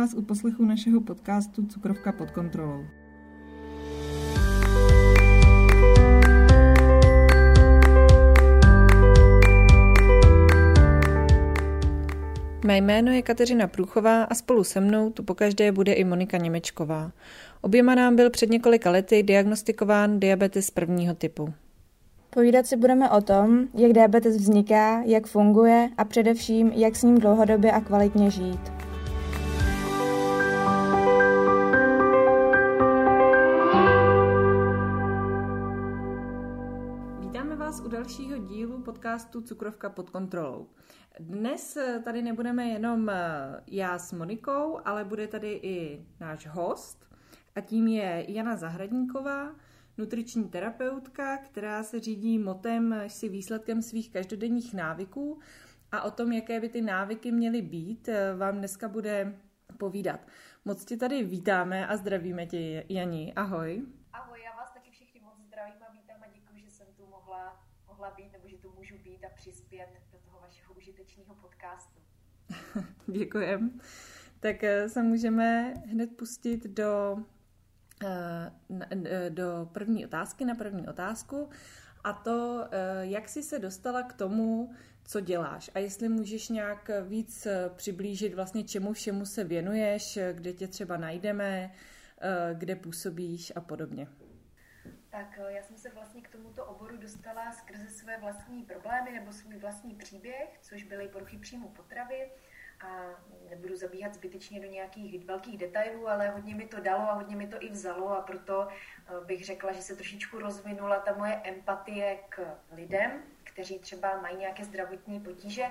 vás u poslechu našeho podcastu Cukrovka pod kontrolou. Mé jméno je Kateřina Průchová a spolu se mnou tu pokaždé bude i Monika Němečková. Oběma nám byl před několika lety diagnostikován diabetes prvního typu. Povídat si budeme o tom, jak diabetes vzniká, jak funguje a především, jak s ním dlouhodobě a kvalitně žít. Podcastu Cukrovka pod kontrolou. Dnes eh, tady nebudeme jenom eh, já s Monikou, ale bude tady i náš host a tím je Jana Zahradníková, nutriční terapeutka, která se řídí motem si výsledkem svých každodenních návyků a o tom, jaké by ty návyky měly být, eh, vám dneska bude povídat. Moc tě tady vítáme a zdravíme tě, Jani. Ahoj. Ahoj, já vás taky všichni moc zdravím a vítám a děkuji, že jsem tu mohla, být nebo že tu můžu být a přispět do toho vašeho užitečného podcastu. Děkujem. Tak eh, se můžeme hned pustit do Eh, eh, do první otázky, na první otázku, a to, jak jsi se dostala k tomu, co děláš a jestli můžeš nějak víc přiblížit vlastně čemu všemu se věnuješ, kde tě třeba najdeme, kde působíš a podobně. Tak já jsem se vlastně k tomuto oboru dostala skrze své vlastní problémy nebo svůj vlastní příběh, což byly poruchy příjmu potravy. A nebudu zabíhat zbytečně do nějakých velkých detailů, ale hodně mi to dalo a hodně mi to i vzalo a proto eh, bych řekla, že se trošičku rozvinula ta moje empatie k lidem, kteří třeba mají nějaké zdravotní potíže,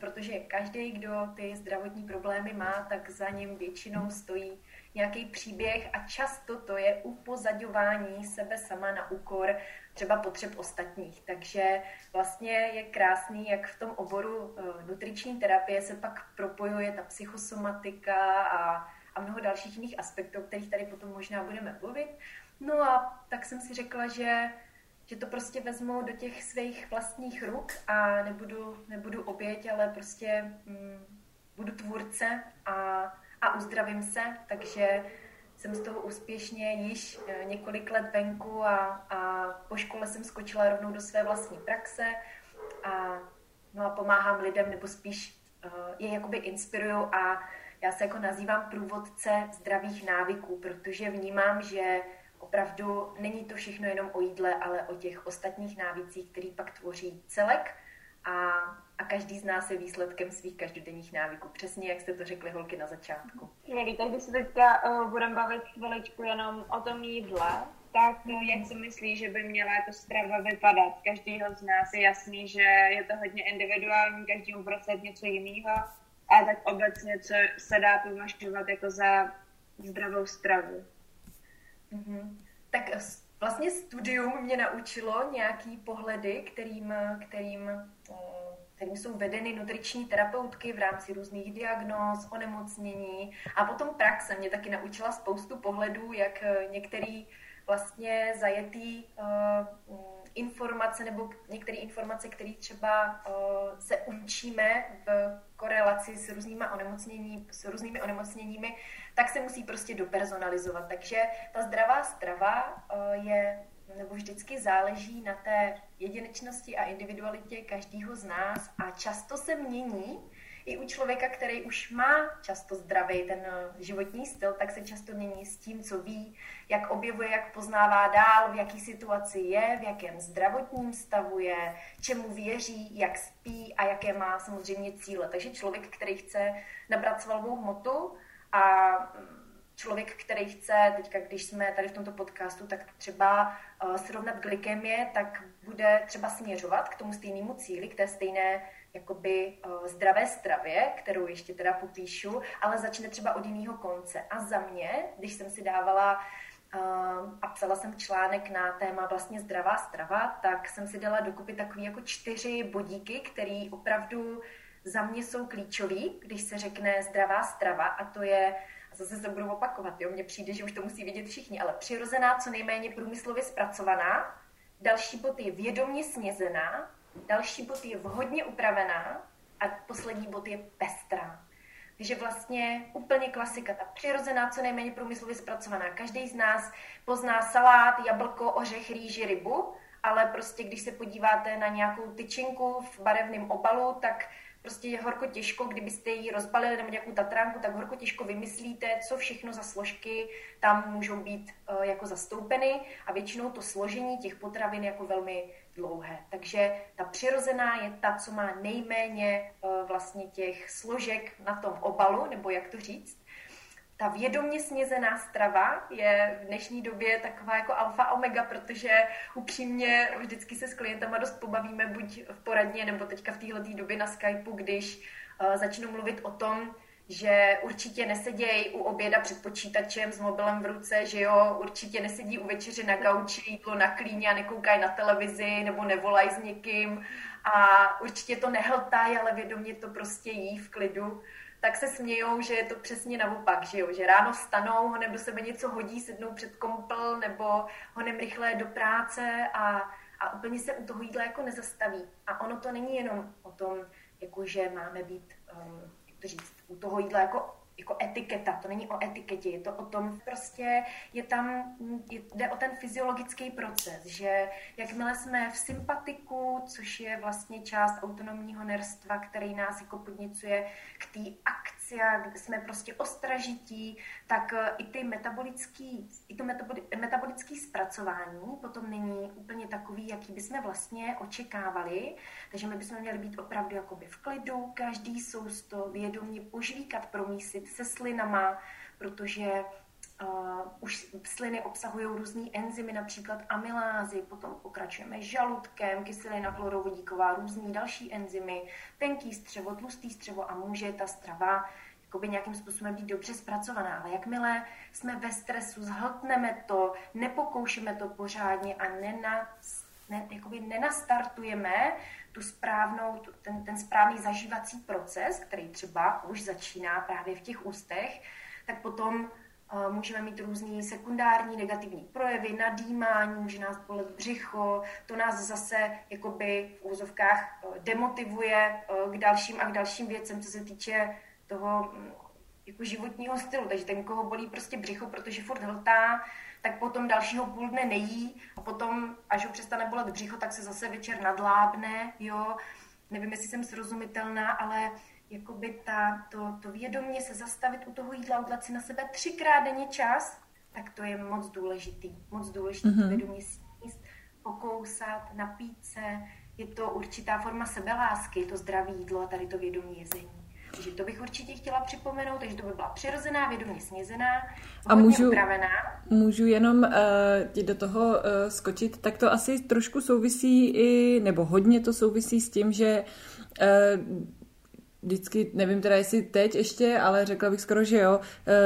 protože každý, kdo ty zdravotní problémy má, tak za ním většinou stojí nějaký příběh a často to je upozaďování sebe sama na úkor třeba potřeb ostatních. Takže vlastně je krásný, jak v tom oboru eh, nutriční terapie se pak propojuje ta psychosomatika a, a mnoho dalších jiných aspektů, o kterých tady potom možná budeme mluvit. No a tak jsem si řekla, že že to prostě vezmu do těch svých vlastních ruk a nebudu, nebudu oběť, ale prostě mm, budu tvůrce a, a uzdravím se, takže jsem z toho úspěšně již eh, několik let venku a, a po škole jsem skočila rovnou do své vlastní praxe a, no a pomáhám lidem, nebo spíš uh, je jakoby inspiruju a já se jako nazývám průvodce zdravých návyků, protože vnímám, že opravdu není to všechno jenom o jídle, ale o těch ostatních návycích, který pak tvoří celek a, a každý z nás je výsledkem svých každodenních návyků. Přesně jak jste to řekli holky na začátku. Skvělý, tak když se teďka uh, budeme bavit chviličku jenom o tom jídle, tak uh, jak si myslí, že by měla jako strava vypadat? Každýho z nás je jasný, že je to hodně individuální, každému prostě něco jiného, a tak obecně, co se dá považovat jako za zdravou stravu. Mm-hmm. Tak vlastně studium mě naučilo nějaký pohledy, kterým, kterým, eh, kterým jsou vedeny nutriční terapeutky v rámci různých diagnóz, onemocnění a potom praxe mě taky naučila spoustu pohledů, jak eh, některý vlastně zajetý uh, informace nebo některé informace, které třeba uh, se učíme v korelaci s, různýma onemocnění, s různými onemocněními, tak se musí prostě dopersonalizovat. Takže ta zdravá strava uh, je nebo vždycky záleží na té jedinečnosti a individualitě každého z nás a často se mění i u člověka, který už má často zdravý ten eh, životní styl, tak se často mění s tím, co ví, jak objevuje, jak poznává dál, v jaký situaci je, v jakém zdravotním stavu je, čemu věří, jak spí a jaké má samozřejmě cíle. Takže člověk, který chce nabrat svalovou hmotu a člověk, který chce, teďka když jsme tady v tomto podcastu, tak třeba uh, srovnat glykemie, tak bude třeba směřovat k tomu stejnému cíli, k té stejné jakoby uh, zdravé stravě, kterou ještě teda popíšu, ale začne třeba od jiného konce. A za mě, když jsem si dávala uh, a psala jsem článek na téma vlastně zdravá strava, tak jsem si dala dokupy takový jako čtyři bodíky, který opravdu za mě jsou klíčový, když se řekne zdravá strava a to je a zase se budu opakovat, jo, mně přijde, že už to musí vidět všichni, ale přirozená, co nejméně průmyslově zpracovaná, další bod je vědomně snězená, další bod je vhodně upravená a poslední bod je pestrá. Takže vlastně úplně klasika, ta přirozená, co nejméně průmyslově zpracovaná. Každý z nás pozná salát, jablko, ořech, rýži, rybu, ale prostě když se podíváte na nějakou tyčinku v barevném obalu, tak prostě je horko těžko, kdybyste ji rozbalili nebo nějakou tatránku, tak horko těžko vymyslíte, co všechno za složky tam můžou být uh, jako zastoupeny a většinou to složení těch potravin jako velmi dlouhé. Takže ta přirozená je ta, co má nejméně uh, vlastně těch složek na tom obalu, nebo jak to říct. Ta vědomně snězená strava je v dnešní době taková jako alfa omega, protože upřímně vždycky se s klientama dost pobavíme, buď v poradně, nebo teďka v téhle době na Skypeu, když uh, začnu mluvit o tom, že určitě nesedějí u oběda před počítačem s mobilem v ruce, že jo, určitě nesedí u večeře na gauči, jídlo na klíně a nekoukají na televizi nebo nevolají s někým a určitě to nehltají, ale vědomě to prostě jí v klidu tak se smějou, že je to přesně naopak, že jo, že ráno stanou, honem do sebe něco hodí, sednou před kompl nebo honem rychle do práce a, a úplně se u toho jídla jako nezastaví. A ono to není jenom o tom, jako že máme být, um, jak to říct, u toho jídla jako jako etiketa, to není o etiketě, je to o tom, prostě je tam, jde o ten fyziologický proces, že jakmile jsme v sympatiku, což je vlastně část autonomního nerstva, který nás jako podněcuje k té akci a jsme prostě ostražití, tak eh, i ty metabolický, i to metabolický zpracování potom není úplně takový, jaký bychom vlastně očekávali, takže my bychom měli být opravdu jakoby v klidu, každý sousto vědomě požvíkat, promísit se slinama, protože uh, už sliny obsahují různé enzymy, například amylázy, potom pokračujeme žaludkem, kyselina chlorovodíková, různé další enzymy, tenký střevo, tlustý střevo a může ta strava jakoby nějakým způsobem být dobře zpracovaná. Ale jakmile jsme ve stresu, zhltneme to, nepokoušíme to pořádně a nena, ne, jakoby nenastartujeme tu správnou, ten, ten správný zažívací proces, který třeba už začíná právě v těch ústech, tak potom můžeme mít různý sekundární negativní projevy, nadýmání, může nás bolet břicho, to nás zase jakoby v úzovkách uh, demotivuje uh, k dalším a k dalším věcem, co se týče toho mm, jako životního stylu. Takže ten, koho bolí prostě břicho, protože furt hltá, tak potom dalšího půl dne nejí a potom, až ho přestane bolet břicho, tak se zase večer nadlábne, jo. Nevím, jestli jsem srozumitelná, ale jakoby ta, to, to vědomě se zastavit u toho jídla, udělat si na sebe třikrát denně čas, tak to je moc důležitý. Moc důležitý mm-hmm. vědomě sníst, pokousat, napít se. Je to určitá forma sebelásky, to zdravé jídlo a tady to vědomí jezení. Takže to bych určitě chtěla připomenout, takže to by byla přirozená, vědomě snězená, a můžu, upravená. můžu jenom uh, do toho uh, skočit, tak to asi trošku souvisí i, nebo hodně to souvisí s tím, že uh, vždycky, nevím teda jestli teď ještě, ale řekla bych skoro, že jo, e,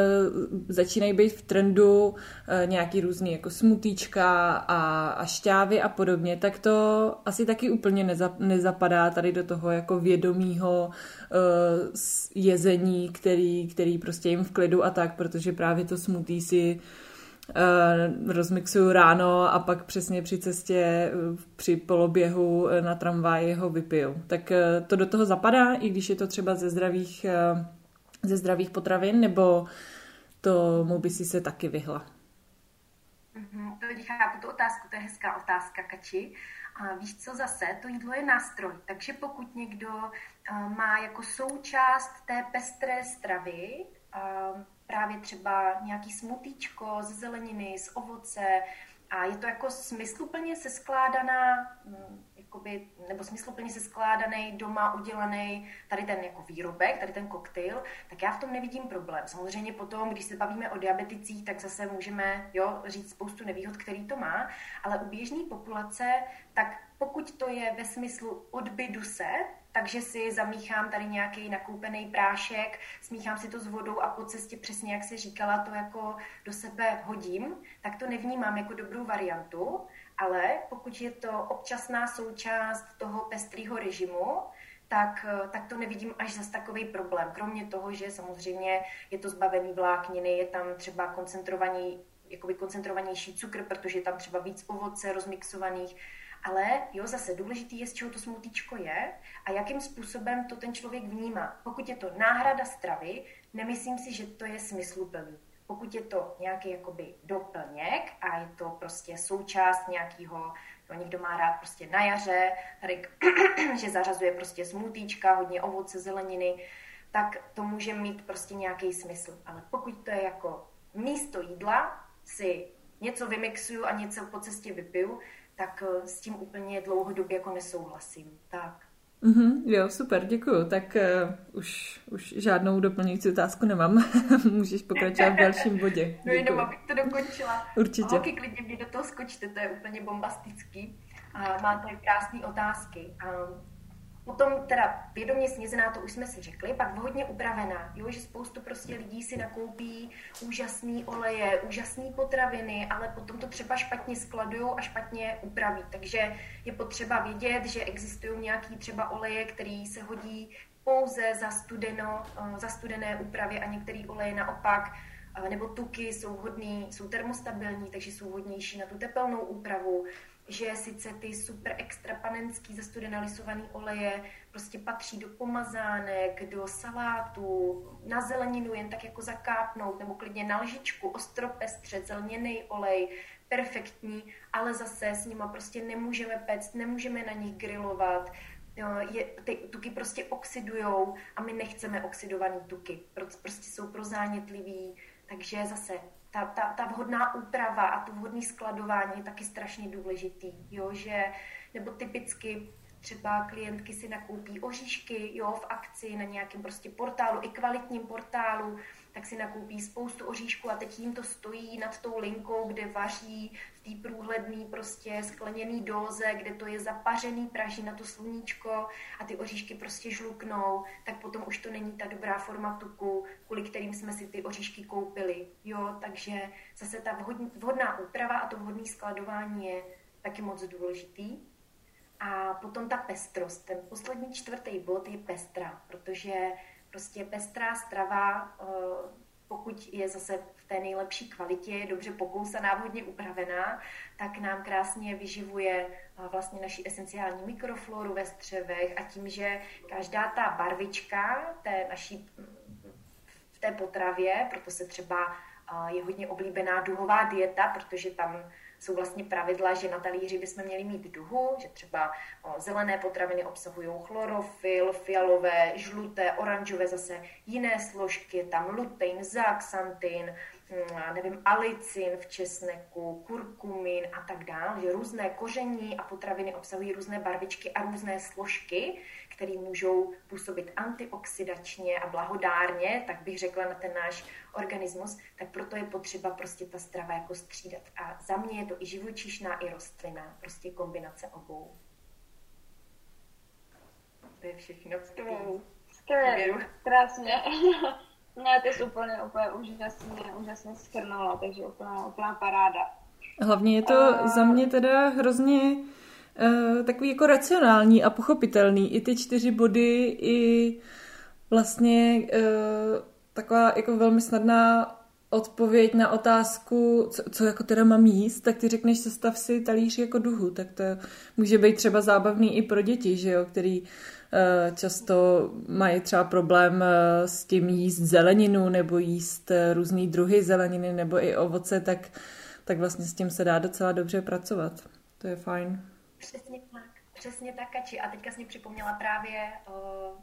začínají být v trendu e, nějaký různý jako smutíčka a, a šťávy a podobně, tak to asi taky úplně neza, nezapadá tady do toho jako vědomího e, jezení, který, který prostě jim v klidu a tak, protože právě to smutí si rozmixuju ráno a pak přesně při cestě uh, při poloběhu uh, na tramvaji ho vypiju. Tak to do toho zapadá, i když je to třeba ze zdravých, ze zdravých potravin, nebo tomu by si se taky vyhla? Mm-hmm, to chápu tu otázku, to je hezká otázka, Kači. A víš co zase, to jídlo je nástroj, takže pokud někdo má jako součást té pestré stravy právě třeba nějaký smutíčko z zeleniny, z ovoce a je to jako smysluplně se skládaná, mm, jakoby, nebo smysluplně se skládaný, doma udělaný tady ten jako výrobek, tady ten koktejl, tak já v tom nevidím problém. Samozřejmě potom, když se bavíme o diabeticích, tak zase můžeme jo, říct spoustu nevýhod, který to má, ale u běžné populace, tak pokud to je ve smyslu odbydu se, takže si zamíchám tady nějaký nakoupený prášek, smíchám si to s vodou a po cestě přesně, jak se říkala, to jako do sebe hodím, tak to nevnímám jako dobrou variantu, ale pokud je to občasná součást toho pestrého režimu, tak, tak to nevidím až zase takový problém. Kromě toho, že samozřejmě je to zbavený vlákniny, je tam třeba koncentrovaný, jakoby koncentrovanější cukr, protože je tam třeba víc ovoce rozmixovaných, Ale jo, zase důležitý je, z čeho to smutíčko je a jakým způsobem to ten člověk vnímá. Pokud je to náhrada stravy, nemyslím si, že to je smysluplný. Pokud je to nějaký jakoby doplněk a je to prostě součást nějakého, no, někdo má rád prostě na jaře, tady, že zařazuje prostě smutíčka, hodně ovoce, zeleniny, tak to může mít prostě nějaký smysl. Ale pokud to je jako místo jídla, si něco vymixuju a něco po cestě vypiju, tak eh, s tím úplně dlouhodobě jako nesouhlasím. Tak. Mm-hmm, jo, super, děkuju. Tak uh, už, už žádnou doplňující otázku nemám. Můžeš pokračovat v dalším bodě. Děkuju. No jenom, abych to dokončila. Určitě. Holky, klidně mě do toho skočte, to je úplně bombastický. A máte krásné otázky. A Potom teda vědomě snězená, to už jsme si řekli, pak vhodně upravená, jo, že spoustu prostě lidí si nakoupí úžasný oleje, úžasné potraviny, ale potom to třeba špatně skladují a špatně upraví. Takže je potřeba vědět, že existují nějaký třeba oleje, který se hodí pouze za, studeno, eh, za studené úpravy a některé oleje naopak eh, nebo tuky jsou hodný, jsou termostabilní, takže jsou hodnější na tu tepelnou úpravu že sice ty super extra panenský zastudené lisované oleje prostě patří do pomazánek, do salátu, na zeleninu jen tak jako zakápnout, nebo klidně na lžičku, ostropestřet, zelněný olej, perfektní, ale zase s nima prostě nemůžeme péct, nemůžeme na nich grilovat, je, ty tuky prostě oxidujou a my nechceme oxidované tuky, prostě jsou prozánětlivý, takže zase ta, ta, ta vhodná úprava a to vhodné skladování je taky strašně důležitý, jo, že, nebo typicky třeba klientky si nakoupí oříšky, jo, v akci na nějakém prostě portálu, i kvalitním portálu, tak si nakoupí spoustu oříšků a teď jim to stojí nad tou linkou, kde vaří té průhledný prostě skleněný dóze, kde to je zapařený, praží na to sluníčko a ty oříšky prostě žluknou, tak potom už to není ta dobrá forma tuku, kvůli kterým jsme si ty oříšky koupili. Jo, takže zase ta vhodná úprava a to vhodné skladování je taky moc důležitý. A potom ta pestrost. Ten poslední čtvrtý bod je pestra, protože prostě pestrá strava, eh, pokud je zase v té nejlepší kvalitě, je dobře pokousaná, vhodně upravená, tak nám krásně vyživuje vlastně naši esenciální mikrofloru ve střevech a tím, že každá ta barvička té naší v té potravě, proto se třeba je hodně oblíbená duhová dieta, protože tam jsou vlastně pravidla, že na talíři bychom měli mít duhu, že třeba zelené potraviny obsahují chlorofil, fialové, žluté, oranžové, zase jiné složky, tam lutein, zaxantin, hm, nevím, alicin v česneku, kurkumin a tak dále, že různé koření a potraviny obsahují různé barvičky a různé složky, které můžou působit antioxidačně a blahodárně, tak bych řekla na ten náš organismus, tak proto je potřeba prostě ta strava jako střídat. A za mě je to i živočišná, i rostlina, prostě kombinace obou. To je všechno. Skvělé, krásně. Ne, to je úplně, úplně úžasně, úžasně schrnula, takže úplná, úplná paráda. Hlavně je to uh, za mě teda hrozně takový jako racionální a pochopitelný. I ty čtyři body, i vlastně uh, taková jako velmi snadná odpověď na otázku, co, co jako teda mám jíst, tak ty řekneš, sestav si talíř jako duhu, tak to může být třeba zábavný i pro děti, že jo, který uh, často mají třeba problém s tím jíst zeleninu nebo jíst různý druhy zeleniny nebo i ovoce, tak, tak vlastně s tím se dá docela dobře pracovat. To je fajn. Přesně tak. Přesně tak, Kači. A teďka jsi mi připomněla právě uh,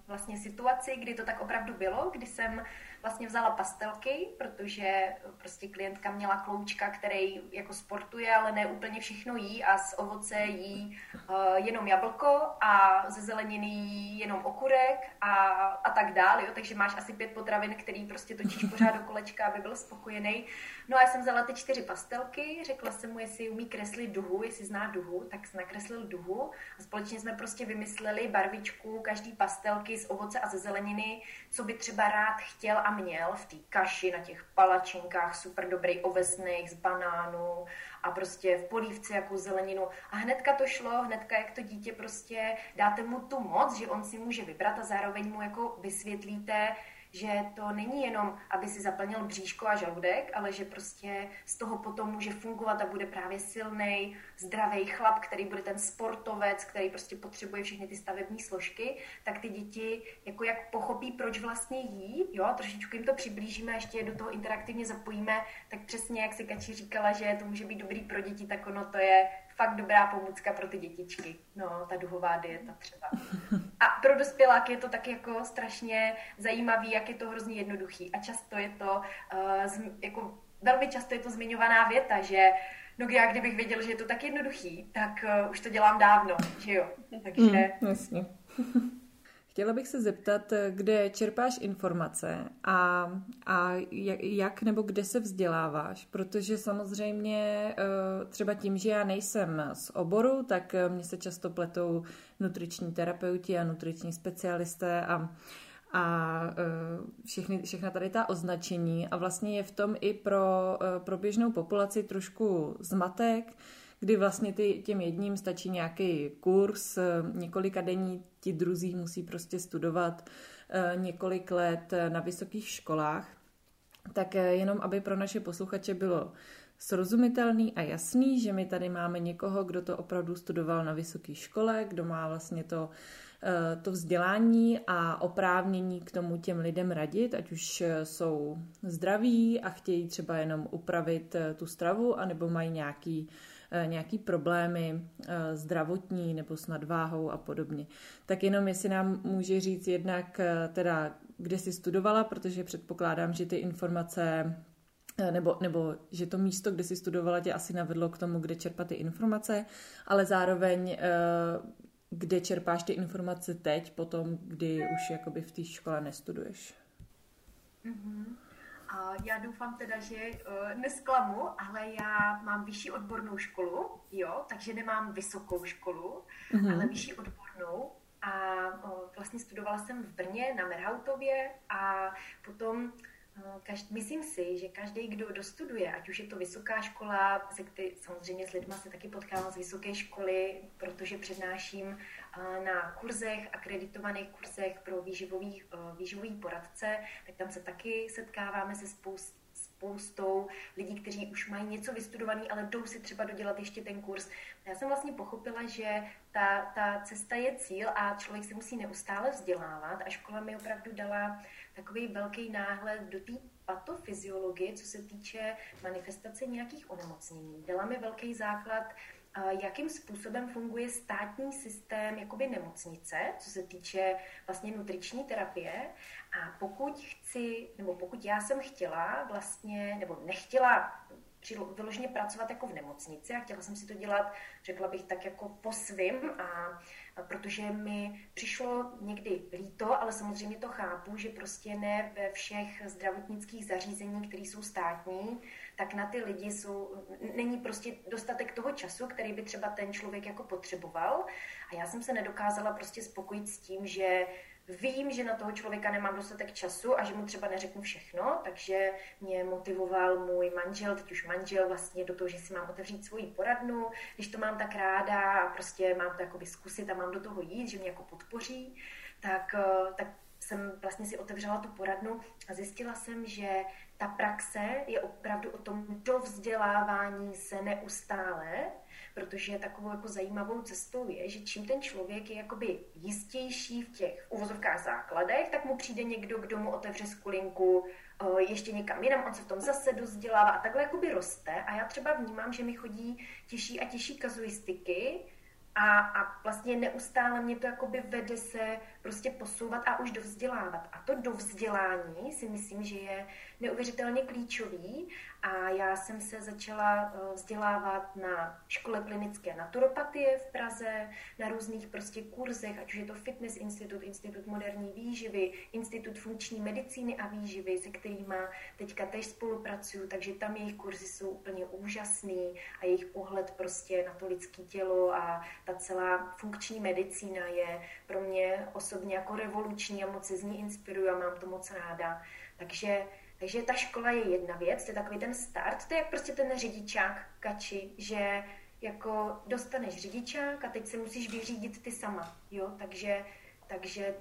vlastně situaci, kdy to tak opravdu bylo, kdy jsem vlastně vzala pastelky, protože prostě klientka měla kloučka, který jako sportuje, ale ne úplně všechno jí a z ovoce jí uh, jenom jablko a ze zeleniny jí jenom okurek a, a tak dále. Jo? Takže máš asi pět potravin, který prostě točíš pořád do kolečka, aby byl spokojený. No a já jsem vzala ty čtyři pastelky, řekla jsem mu, jestli umí kreslit duhu, jestli zná duhu, tak nakreslil duhu společně jsme prostě vymysleli barvičku každý pastelky z ovoce a ze zeleniny, co by třeba rád chtěl a měl v té kaši, na těch palačinkách, super dobrý ovesných z banánů a prostě v polívce jakou zeleninu. A hnedka to šlo, hnedka jak to dítě prostě dáte mu tu moc, že on si může vybrat a zároveň mu jako vysvětlíte, že to není jenom, aby si zaplnil bříško a žaludek, ale že prostě z toho potom může fungovat a bude právě silný, zdravý chlap, který bude ten sportovec, který prostě potřebuje všechny ty stavební složky, tak ty děti jako jak pochopí, proč vlastně jí, jo, trošičku jim to přiblížíme, ještě do toho interaktivně zapojíme, tak přesně jak si Kači říkala, že to může být dobrý pro děti, tak ono to je fakt dobrá pomůcka pro ty dětičky. No, ta duhová dieta třeba. A pro dospěláky je to taky jako strašně zajímavý, jak je to hrozně jednoduchý. A často je to, uh, jako velmi často je to zmiňovaná věta, že no já kdybych věděl, že je to tak jednoduchý, tak uh, už to dělám dávno, že jo. Takže... Mm, jasně. Chtěla bych se zeptat, kde čerpáš informace a, a jak nebo kde se vzděláváš, protože samozřejmě eh, třeba tím, že já nejsem z oboru, tak eh, mě se často pletou nutriční terapeuti a nutriční specialisté a, a eh, všechny, všechna tady ta označení. A vlastně je v tom i pro, pro běžnou populaci trošku zmatek, kdy vlastně ty, těm jedním stačí nějaký kurz, eh, několika denní, ti druzí musí prostě studovat eh, několik let eh, na vysokých školách. Tak jenom, aby pro naše posluchače bylo srozumitelný a jasný, že my tady máme někoho, kdo to opravdu studoval na vysoké škole, kdo má vlastně to, to vzdělání a oprávnění k tomu těm lidem radit, ať už jsou zdraví a chtějí třeba jenom upravit tu stravu, anebo mají nějaký Eh, nějaký problémy eh, zdravotní nebo s nadváhou a podobně. Tak jenom jestli nám může říct jednak eh, teda, kde jsi studovala, protože předpokládám, že ty informace nebo, nebo že to místo, kde jsi studovala, tě asi navedlo k tomu, kde čerpat ty informace, ale zároveň kde čerpáš ty informace teď, potom, kdy už jakoby v té škole nestuduješ. Mm-hmm. A já doufám teda, že uh, nesklamu, ale já mám vyšší odbornou školu, jo, takže nemám vysokou školu, mm-hmm. ale vyšší odbornou. A vlastně studovala jsem v Brně na Merhautově a potom No, každý, myslím si, že každý, kdo dostuduje, ať už je to vysoká škola, se který, samozřejmě s lidma se taky potkávám z vysoké školy, protože přednáším na kurzech, akreditovaných kurzech pro výživový, výživový poradce, tak tam se taky setkáváme se spoust, spoustou lidí, kteří už mají něco vystudovaný, ale jdou si třeba dodělat ještě ten kurz. Já jsem vlastně pochopila, že ta, ta cesta je cíl a člověk se musí neustále vzdělávat a škola mi opravdu dala takový velký náhled do té patofyziologie, co se týče manifestace nějakých onemocnění. Dala mi velký základ jakým způsobem funguje státní systém jakoby nemocnice, co se týče vlastně nutriční terapie. A pokud chci, nebo pokud já jsem chtěla vlastně, nebo nechtěla vyloženě pracovat jako v nemocnici a chtěla jsem si to dělat, řekla bych tak jako po svým a protože mi přišlo někdy líto, ale samozřejmě to chápu, že prostě ne ve všech zdravotnických zařízeních, které jsou státní, tak na ty lidi jsou, není prostě dostatek toho času, který by třeba ten člověk jako potřeboval. A já jsem se nedokázala prostě spokojit s tím, že vím, že na toho člověka nemám dostatek času a že mu třeba neřeknu všechno, takže mě motivoval můj manžel, teď už manžel vlastně do toho, že si mám otevřít svoji poradnu, když to mám tak ráda a prostě mám to jakoby zkusit a mám do toho jít, že mě jako podpoří, tak, eh, tak jsem vlastně si otevřela tu poradnu a zjistila jsem, že ta praxe je opravdu o tom dovzdělávání se neustále, protože takovou jako zajímavou cestou je, že čím ten člověk je jakoby jistější v těch uvozovkách základech, tak mu přijde někdo, kdo mu otevře skulinku eh, ještě někam jinam, on se v tom zase dozdělává a takhle jakoby roste. A já třeba vnímám, že mi chodí těžší a těžší kazuistiky, a, a vlastně neustále mě to jakoby vede se prostě posouvat a už dovzdělávat. A to dovzdělání si myslím, že je neuvěřitelně klíčový a já jsem se začala eh, vzdělávat na škole klinické naturopatie v Praze, na různých prostě kurzech, ať už je to Fitness Institut, Institut moderní výživy, Institut funkční medicíny a výživy, se kterými teďka tež spolupracuju, takže tam jejich kurzy jsou úplně úžasný a jejich pohled prostě na to lidské tělo a ta celá funkční medicína je pro mě osobně jako revoluční a moc se z ní inspiruju a mám to moc ráda. Takže takže ta škola je jedna věc, to je takový ten start, to je jak prostě ten řidičák kači, že jako dostaneš řidičák a teď se musíš vyřídit ty sama, jo, takže, takže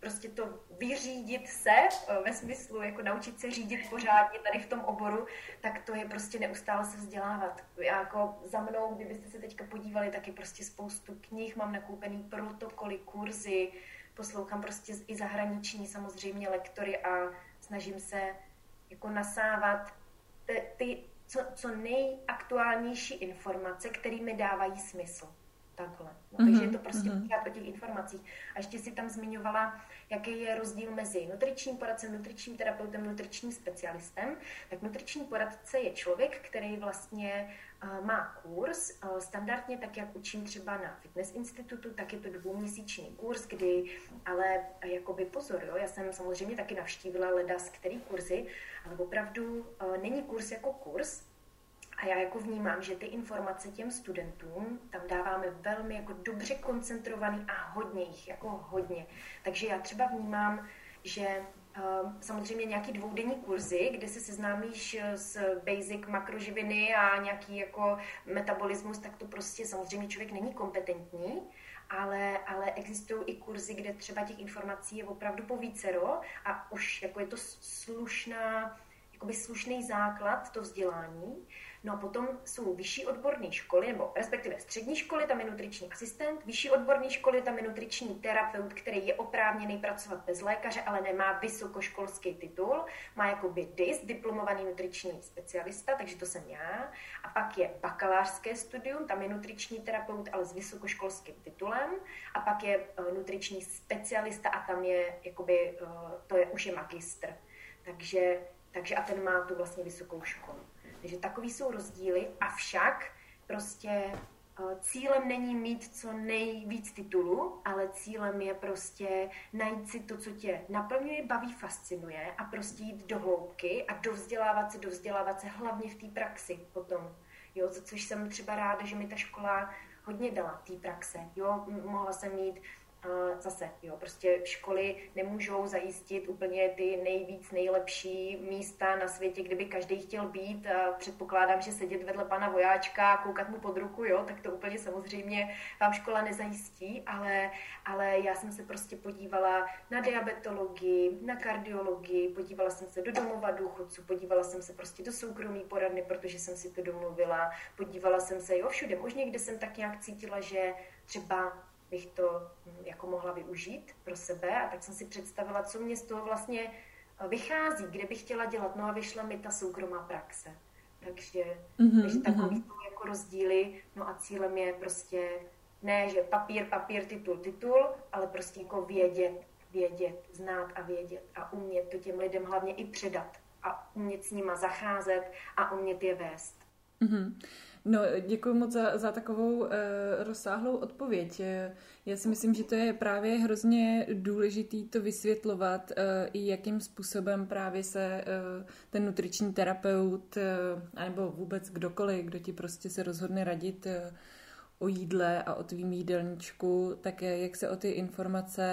prostě to vyřídit se, eh, ve smyslu jako naučit se řídit pořádně tady v tom oboru, tak to je prostě neustále se vzdělávat. Já jako za mnou, kdybyste se teďka podívali, taky prostě spoustu knih, mám nakoupený protokoly, kurzy, poslouchám prostě i zahraniční samozřejmě lektory a snažím se jako nasávat ty, ty co, co nejaktuálnější informace, které mi dávají smysl. Takhle. No, mm-hmm. Takže je to prostě mm-hmm. o těch informacích. A ještě si tam zmiňovala, jaký je rozdíl mezi nutričním poradcem, nutričním terapeutem, nutričním specialistem. Tak nutriční poradce je člověk, který vlastně uh, má kurz, uh, standardně tak, jak učím třeba na Fitness institutu, tak je to dvouměsíční kurz, kdy, ale uh, jakoby pozor, jo, já jsem samozřejmě taky navštívila ledas, který kurzy, ale opravdu uh, není kurz jako kurz, a já jako vnímám, že ty informace těm studentům tam dáváme velmi jako dobře koncentrovaný a hodně jich, jako hodně. Takže já třeba vnímám, že Uh, samozřejmě nějaký dvoudenní kurzy, kde se seznámíš eh, s basic makroživiny a nějaký jako metabolismus, tak to prostě samozřejmě člověk není kompetentní, ale, ale existují i kurzy, kde třeba těch informací je opravdu po vícero a už jako je to slušná, slušný základ, to vzdělání. No a potom jsou vyšší odborné školy, nebo respektive střední školy, tam je nutriční asistent, vyšší odborné školy, tam je nutriční terapeut, který je oprávněný pracovat bez lékaře, ale nemá vysokoškolský titul, má jakoby DIS, diplomovaný nutriční specialista, takže to jsem já. A pak je bakalářské studium, tam je nutriční terapeut, ale s vysokoškolským titulem. A pak je uh, nutriční specialista a tam je, jakoby, uh, to je už je magistr. Takže, takže a ten má tu vlastně vysokou školu. Takže takový jsou rozdíly, avšak prostě eh, cílem není mít co nejvíc titulů, ale cílem je prostě najít si to, co tě naplňuje, baví, fascinuje a prostě jít do hloubky a dovzdělávat se, dovzdělávat se hlavně v té praxi potom. Jo, což jsem třeba ráda, že mi ta škola hodně dala té praxe. Jo, mohla jsem mít zase, jo, prostě školy nemůžou zajistit úplně ty nejvíc, nejlepší místa na světě, kdyby každý chtěl být. A předpokládám, že sedět vedle pana vojáčka a koukat mu pod ruku, jo, tak to úplně samozřejmě vám škola nezajistí, ale, ale já jsem se prostě podívala na diabetologii, na kardiologii, podívala jsem se do domova důchodců, podívala jsem se prostě do soukromí poradny, protože jsem si to domluvila, podívala jsem se, jo, všude možně, kde jsem tak nějak cítila, že třeba bych to hm, jako mohla využít pro sebe a tak jsem si představila, co mě z toho vlastně eh, vychází, kde bych chtěla dělat. No a vyšla mi ta soukromá praxe. Takže, mm-hmm, takže takový mm-hmm. jako rozdíly. No a cílem je prostě ne, že papír, papír, titul, titul, ale prostě jako vědět, vědět, znát a vědět a umět to těm lidem hlavně i předat a umět s nima zacházet a umět je vést. Mm-hmm. No, děkuji moc za, za takovou uh, rozsáhlou odpověď. Já si myslím, že to je právě hrozně důležitý to vysvětlovat, uh, i jakým způsobem právě se uh, ten nutriční terapeut, uh, nebo vůbec kdokoliv, kdo ti prostě se rozhodne radit uh, o jídle a o tvým jídelníčku, tak jak se o ty informace,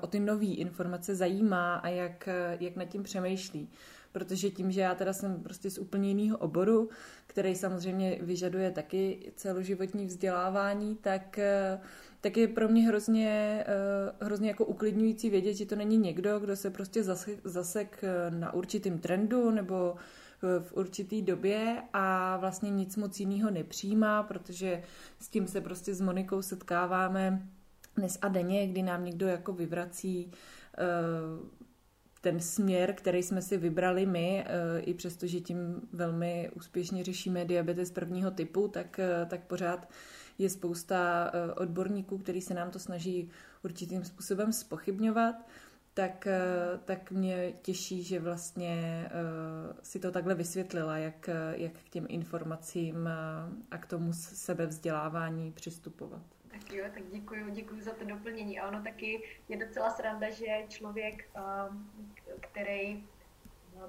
o ty nové informace zajímá a jak, jak nad tím přemýšlí protože tím, že já teda jsem prostě z úplně jiného oboru, který samozřejmě vyžaduje taky celoživotní vzdělávání, tak, eh, tak je pro mě hrozně, eh, hrozně jako uklidňující vědět, že to není někdo, kdo se prostě zasek, eh, na určitým trendu nebo v určitý době a vlastně nic moc jiného nepřijímá, protože s tím se prostě s Monikou setkáváme dnes a denně, kdy nám někdo jako vyvrací ten směr, který jsme si vybrali my, eh, i přesto, že tím velmi úspěšně řešíme diabetes prvního typu, tak, eh, tak pořád je spousta eh, odborníků, který se nám to snaží určitým způsobem spochybňovat, tak, tak mě těší, že vlastně si to takhle vysvětlila, jak, jak k těm informacím a k tomu sebevzdělávání přistupovat. Tak jo, tak děkuji, děkuji za to doplnění. A ono taky je docela sranda, že člověk, um, který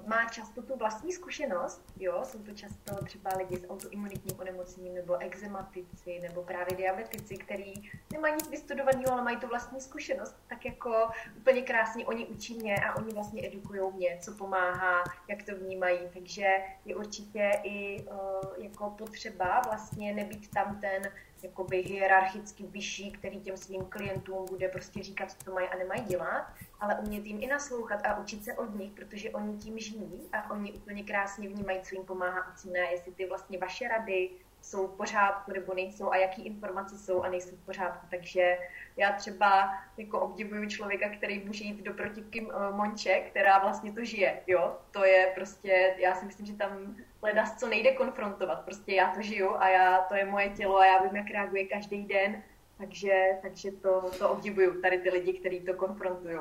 má často tu vlastní zkušenost, jo, jsou to často třeba lidi s autoimunitním onemocněním, nebo exematici, nebo právě diabetici, který nemají nic vystudovaného, ale mají tu vlastní zkušenost, tak jako úplně krásně oni učí mě a oni vlastně edukují mě, co pomáhá, jak to vnímají, takže je určitě i uh, jako potřeba vlastně nebýt tam ten jakoby hierarchicky vyšší, který těm svým klientům bude prostě říkat, co mají a nemají dělat, ale umět jim i naslouchat a učit se od nich, protože oni tím žijí a oni úplně krásně vnímají, co jim pomáhá a co ne, jestli ty vlastně vaše rady, jsou v pořádku nebo nejsou a jaký informace jsou a nejsou v pořádku. Takže já třeba jako obdivuju člověka, který může jít do protivky eh, Monče, která vlastně to žije, jo. To je prostě, já si myslím, že tam leda co nejde konfrontovat. Prostě já to žiju a já, to je moje tělo a já vím, jak reaguje každý den. Takže, takže to, to obdivuju, tady ty lidi, kteří to konfrontují.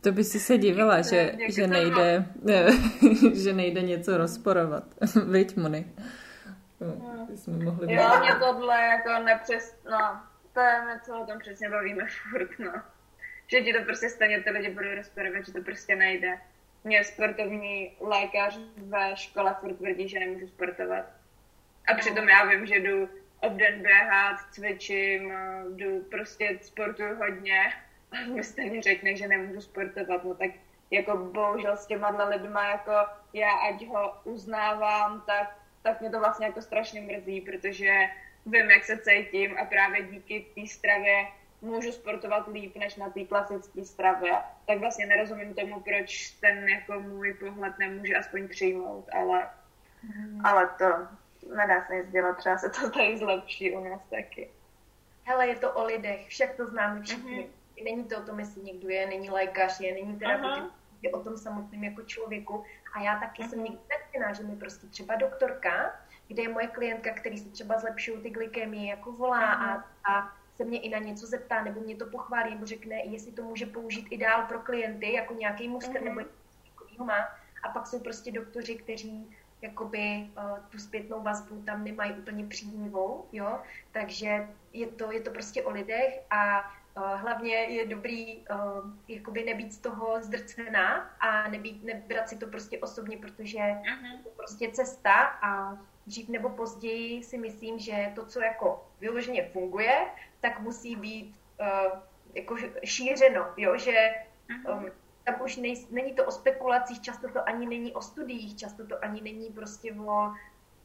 To by si se divila, že, že, nejde, že nejde něco rozporovat. Víď, Moni? No, jsme mohli jo, mě tohle jako nepřes... No, to je, my co o tom přesně bavíme furt, no. Že ti to prostě stejně ty lidi budou rozporovat, že to prostě nejde. Mě sportovní lékař ve škole furt tvrdí, že nemůžu sportovat. A přitom já vím, že jdu obden běhat, cvičím, jdu prostě sportuju hodně a mi stejně řekne, že nemůžu sportovat, no tak jako bohužel s těma lidma, jako já ať ho uznávám, tak tak mě to vlastně jako strašně mrzí, protože vím, jak se cítím a právě díky té stravě můžu sportovat líp než na té klasické stravě. Tak vlastně nerozumím tomu, proč ten jako můj pohled nemůže aspoň přijmout, ale, mm. ale to nedá se nic dělat, třeba se to tady zlepší u nás taky. Hele, je to o lidech, však to známe všichni. Mm-hmm. Není to o tom, jestli někdo je, není lékař, je, není terapeut, je o tom samotném jako člověku. A já taky jsem někdy tak že mi prostě třeba doktorka, kde je moje klientka, který se třeba zlepšují ty glykemie, jako volá a, a se mě i na něco zeptá, nebo mě to pochválí, nebo řekne, jestli to může použít i dál pro klienty, jako nějaký muster, nebo něco má. A pak jsou prostě doktoři, kteří jakoby uh, tu zpětnou vazbu tam nemají úplně příznivou, jo, takže je to, je to prostě o lidech a hlavně je dobrý uh, jakoby nebýt z toho zdrcená a nebýt, nebrat si to prostě osobně, protože uh-huh. je to prostě cesta a dřív nebo později si myslím, že to, co jako vyloženě funguje, tak musí být uh, jako šířeno, jo, že um, tam už nej, není to o spekulacích, často to ani není o studiích, často to ani není prostě o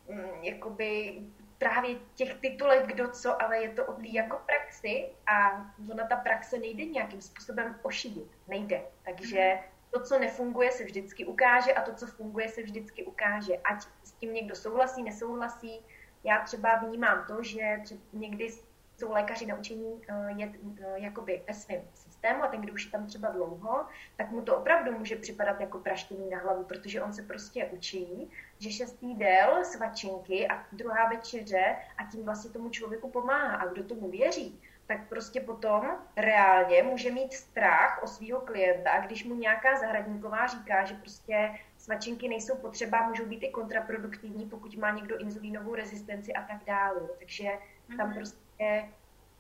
um, jakoby právě těch titulech kdo co, ale je to o té jako praxi a ona ta praxe nejde nějakým způsobem ošidit. Nejde. Takže to, co nefunguje, se vždycky ukáže a to, co funguje, se vždycky ukáže. Ať s tím někdo souhlasí, nesouhlasí. Já třeba vnímám to, že třeba někdy jsou lékaři naučení uh, jet uh, jakoby ve svém systému a ten, kdo už je tam třeba dlouho, tak mu to opravdu může připadat jako praštění na hlavu, protože on se prostě učí, že šestý jídel, svačinky a druhá večeře a tím vlastně tomu člověku pomáhá. A kdo tomu věří, tak prostě potom reálně může mít strach o svého klienta, a když mu nějaká zahradníková říká, že prostě svačinky nejsou potřeba, můžou být i kontraproduktivní, pokud má někdo inzulínovou rezistenci a tak dále. Takže tam mhm. prostě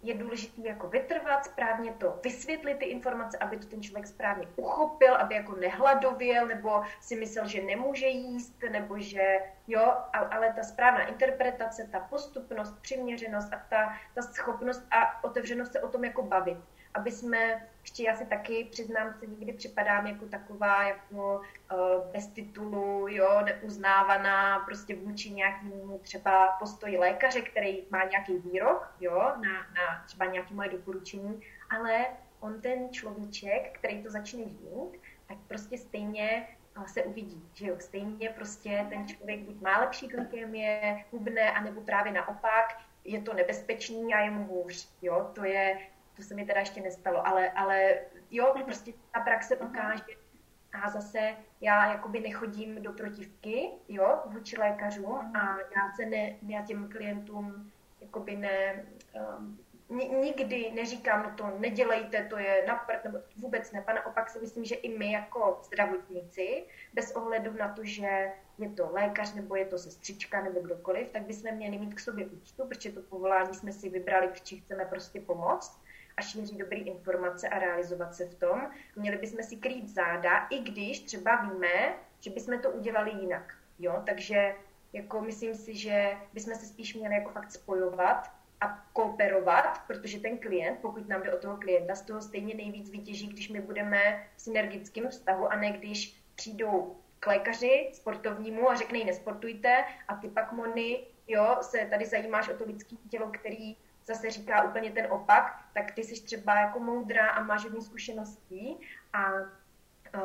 je důležité jako vytrvat, správně to vysvětlit ty informace, aby to ten člověk správně uchopil, aby jako nehladověl, nebo si myslel, že nemůže jíst, nebo že jo, ale ta správná interpretace, ta postupnost, přiměřenost a ta, ta schopnost a otevřenost se o tom jako bavit aby jsme, ještě já si taky přiznám, se někdy připadám jako taková jako uh, bez titulu, jo, neuznávaná prostě vůči nějakému třeba postoji lékaře, který má nějaký výrok, jo, na, na třeba nějaké moje doporučení, ale on ten človíček, který to začne žít, tak prostě stejně eh, se uvidí, že jo, stejně prostě ten člověk buď má lepší glykemie, hubne, anebo právě naopak, je to nebezpečný a je mu hůř, jo, to je, to se mi teda ještě nestalo, ale, ale jo, prostě ta praxe ukáže. A zase já jakoby nechodím do protivky, jo, vůči lékařům a já se ne, já těm klientům jakoby ne, um, nikdy neříkám, no to nedělejte, to je na prd, nebo vůbec ne. A naopak si myslím, že i my jako zdravotníci, bez ohledu na to, že je to lékař, nebo je to sestřička, nebo kdokoliv, tak bychom měli mít k sobě úctu, protože to povolání jsme si vybrali, protože chceme prostě pomoct a šíří dobré informace a realizovat se v tom. Měli bychom si krýt záda, i když třeba víme, že bychom to udělali jinak. Jo? Takže jako myslím si, že bychom se spíš měli jako fakt spojovat a kooperovat, protože ten klient, pokud nám jde o toho klienta, z toho stejně nejvíc vytěží, když my budeme v synergickém vztahu a ne když přijdou k lékaři sportovnímu a řekne nesportujte a ty pak Moni, jo, se tady zajímáš o to lidské tělo, který zase říká úplně ten opak, tak ty jsi třeba jako moudrá a máš hodně zkušeností a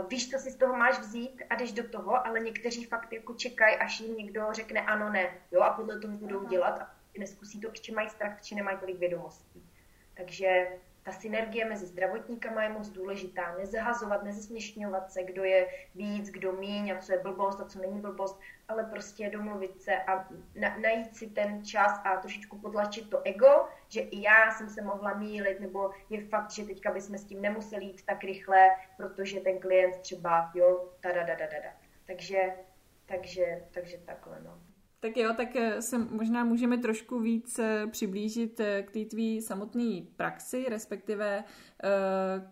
víš, co si z toho máš vzít a jdeš do toho, ale někteří fakt jako čekají, až jim někdo řekne ano, ne, jo, a podle toho budou dělat a neskusí to, protože mají strach, protože nemají tolik vědomostí. Takže ta synergie mezi zdravotníkama je moc důležitá. Nezahazovat, nezesměšňovat se, kdo je víc, kdo míň a co je blbost a co není blbost, ale prostě domluvit se a na, najít si ten čas a trošičku potlačit to ego, že i já jsem se mohla mílit, nebo je fakt, že teďka bychom s tím nemuseli jít tak rychle, protože ten klient třeba, jo, da, da, da, da, da. Takže, takže, takže takhle, no. Tak jo, tak eh, se možná můžeme trošku víc eh, přiblížit eh, k té tvý samotné praxi, respektive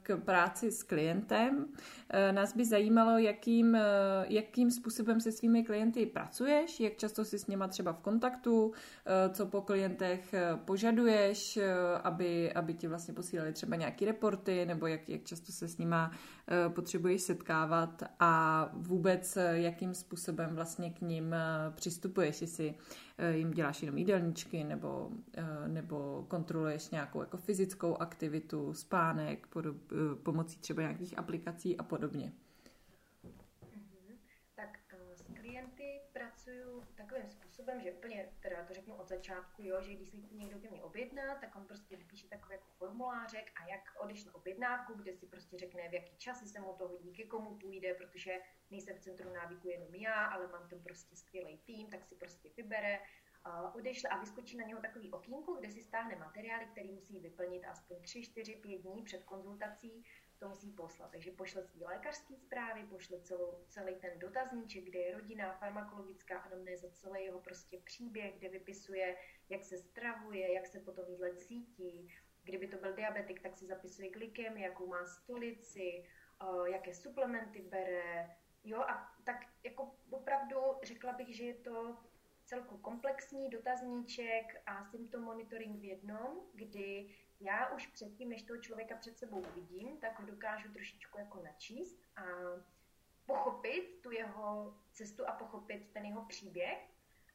k práci s klientem. Nás by zajímalo, jakým, jakým způsobem se svými klienty pracuješ, jak často jsi s něma třeba v kontaktu, co po klientech požaduješ, aby, aby ti vlastně posílali třeba nějaké reporty, nebo jak, jak často se s nima potřebuješ setkávat a vůbec jakým způsobem vlastně k ním přistupuješ jestli si eh, jim děláš jenom jídelníčky nebo, eh, nebo kontroluješ nějakou jako fyzickou aktivitu, spánek, podob, eh, pomocí třeba nějakých aplikací a podobně. Mhm. Tak s klienty pracuju takovým způsobem, že úplně, teda to řeknu od začátku, jo, že když si někdo ke mně objedná, tak on prostě vypíše takový jako formulářek a jak odešle objednávku, kde si prostě řekne, v jaký časy se mu to hodí, ke komu půjde, protože nejsem v centru návyku jenom já, ale mám tam prostě skvělý tým, tak si prostě vybere, odešle a vyskočí na něho takový okýnko, kde si stáhne materiály, který musí vyplnit aspoň 3, 4, 5 dní před konzultací, to musí poslat. Takže pošle svý lékařský zprávy, pošle celou, celý ten dotazníček, kde je rodina, farmakologická anamnéza, celý jeho prostě příběh, kde vypisuje, jak se stravuje, jak se potom jídle cítí. Kdyby to byl diabetik, tak si zapisuje glykemii, jakou má stolici, uh, jaké suplementy bere, Jo, a tak jako opravdu řekla bych, že je to celku komplexní dotazníček a symptom monitoring v jednom, kdy já už předtím, než toho člověka před sebou uvidím, tak ho dokážu trošičku jako načíst a pochopit tu jeho cestu a pochopit ten jeho příběh.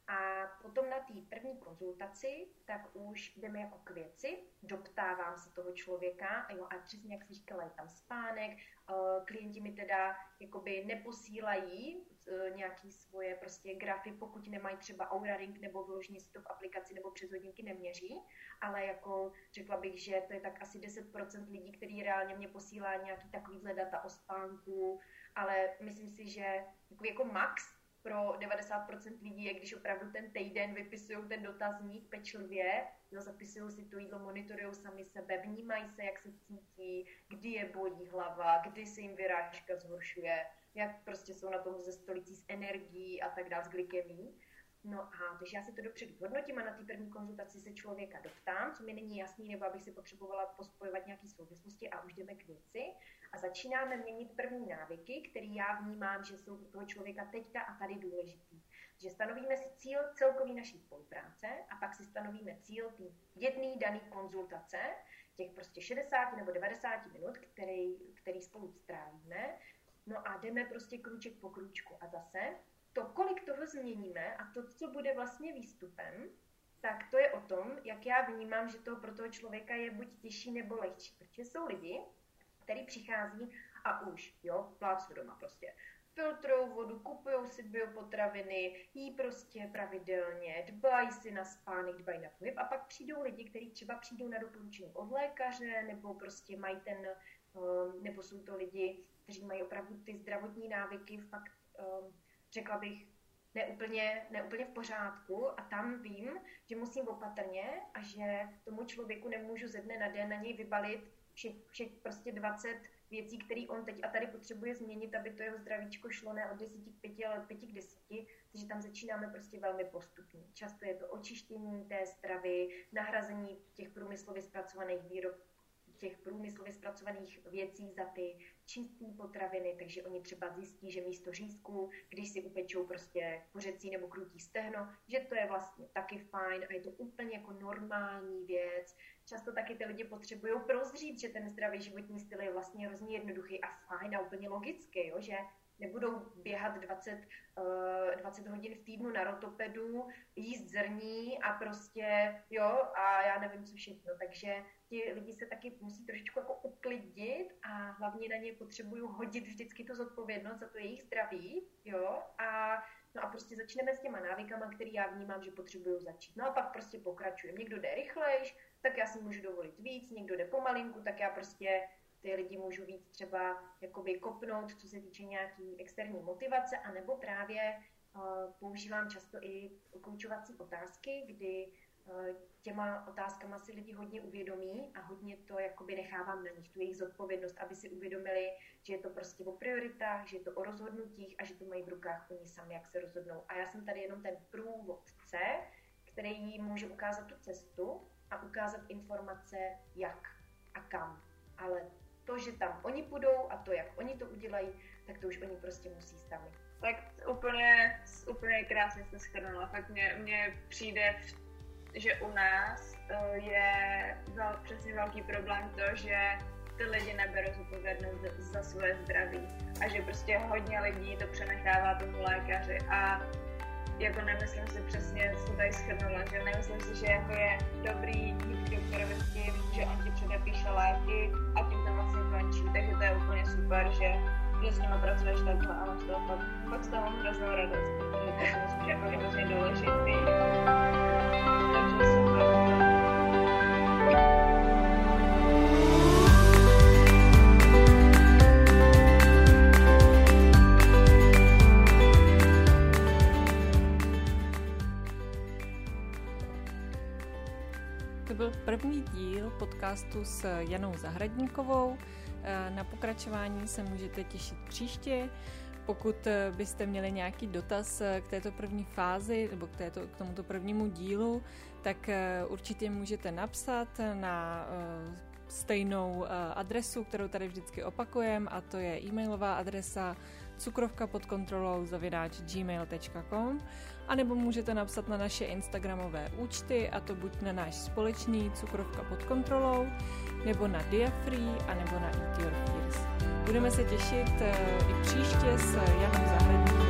A potom na té první konzultaci, tak už jdeme jako k věci, doptávám se toho člověka, a jo, a přesně jak jsi říkala, je tam spánek, eh, klienti mi teda jakoby neposílají nějaký svoje prostě grafy, pokud nemají třeba Aura Ring nebo vyloženě si to v aplikaci nebo přes hodinky neměří, ale jako řekla bych, že to je tak asi 10% lidí, který reálně mě posílá nějaký takovýhle data o spánku, ale myslím si, že jako, jako max pro 90% lidí je, když opravdu ten týden vypisují ten dotazník pečlivě, no, zapisují si to jídlo, monitorují sami sebe, vnímají se, jak se cítí, kdy je bolí hlava, kdy se jim vyrážka zhoršuje, jak prostě jsou na tom ze stolicí s energií a tak dále, s glykemí. No a takže já si to dopředu hodnotím a na té první konzultaci se člověka doptám, co mi není jasný, nebo abych si potřebovala pospojovat nějaké souvislosti a už jdeme k věci a začínáme měnit první návyky, které já vnímám, že jsou pro toho člověka teďka a tady důležitý. Že stanovíme si cíl celkový naší spolupráce a pak si stanovíme cíl té jedné dané konzultace, těch prostě 60 nebo 90 minut, který, který spolu strávíme. No a jdeme prostě krůček po krůčku. A zase to, kolik toho změníme a to, co bude vlastně výstupem, tak to je o tom, jak já vnímám, že to pro toho člověka je buď těžší nebo lehčí. Protože jsou lidi, který přichází a už, jo, plácnu doma prostě. Filtrujou vodu, kupují si biopotraviny, jí prostě pravidelně, dbají si na spánek, dbají na pohyb a pak přijdou lidi, kteří třeba přijdou na doporučení od lékaře nebo prostě mají ten, um, nebo jsou to lidi, kteří mají opravdu ty zdravotní návyky fakt, um, řekla bych, neúplně, neúplně v pořádku a tam vím, že musím opatrně a že tomu člověku nemůžu ze dne na den na něj vybalit všech, všech prostě 20 věcí, které on teď a tady potřebuje změnit, aby to jeho zdravíčko šlo ne od 10 k 5, ale od 5 k 10, takže tam začínáme prostě velmi postupně. Často je to očištění té stravy, nahrazení těch průmyslově zpracovaných výrobků těch průmyslově zpracovaných věcí za ty čisté potraviny, takže oni třeba zjistí, že místo řízku, když si upečou prostě kuřecí nebo krutí stehno, že to je vlastně taky fajn a je to úplně jako normální věc. Často taky ty lidi potřebují prozřít, že ten zdravý životní styl je vlastně hrozně jednoduchý a fajn a úplně logický, jo? že nebudou běhat 20, 20 hodin v týdnu na rotopedu, jíst zrní a prostě, jo, a já nevím, co všechno. Takže ti lidi se taky musí trošičku jako uklidit a hlavně na ně potřebuju hodit vždycky tu zodpovědnost za to jejich zdraví, jo, a No a prostě začneme s těma návykama, který já vnímám, že potřebuju začít. No a pak prostě pokračujeme. Někdo jde rychlejš, tak já si můžu dovolit víc, někdo jde pomalinku, tak já prostě ty lidi můžu víc třeba jakoby kopnout, co se týče nějaký externí motivace, anebo právě uh, používám často i koučovací otázky, kdy uh, těma otázkama si lidi hodně uvědomí a hodně to jakoby nechávám na nich, tu jejich zodpovědnost, aby si uvědomili, že je to prostě o prioritách, že je to o rozhodnutích a že to mají v rukách oni sami, jak se rozhodnou. A já jsem tady jenom ten průvodce, který jí může ukázat tu cestu a ukázat informace, jak a kam. Ale to, že tam oni půjdou a to, jak oni to udělají, tak to už oni prostě musí sami. Tak úplně, úplně krásně jste schrnula. Fakt mně, mně přijde, že u nás eh, je vel, přesně velký problém to, že ty lidi neberou zodpovědnost za svoje zdraví a že prostě hodně lidí to přenechává tomu lékaři a jako nemyslím si přesně, co tady schrnula, že nemyslím si, že jako je dobrý jít k doktorovi s tím, že on ti předepíše léky a tím to vlastně končí, takže to je úplně super, že, že s nimi pracuješ takhle a z toho fakt, fakt z toho hroznou radost, to myslím, že jako je hrozně důležitý. Janou Zahradníkovou. Eh, na pokračování se můžete těšit příště. Pokud eh, byste měli nějaký dotaz eh, k této první fázi nebo k, této, k tomuto prvnímu dílu, tak určitě můžete napsat na stejnou adresu, kterou tady vždycky opakujeme, a to je e-mailová adresa cukrovka pod kontrolou zavináč gmail.com a nebo můžete napsat na naše Instagramové účty a to buď na náš společný cukrovka pod kontrolou nebo na Diafree a nebo na Eat Your Fears. Budeme se těšit eh, i příště s Janou Zahradou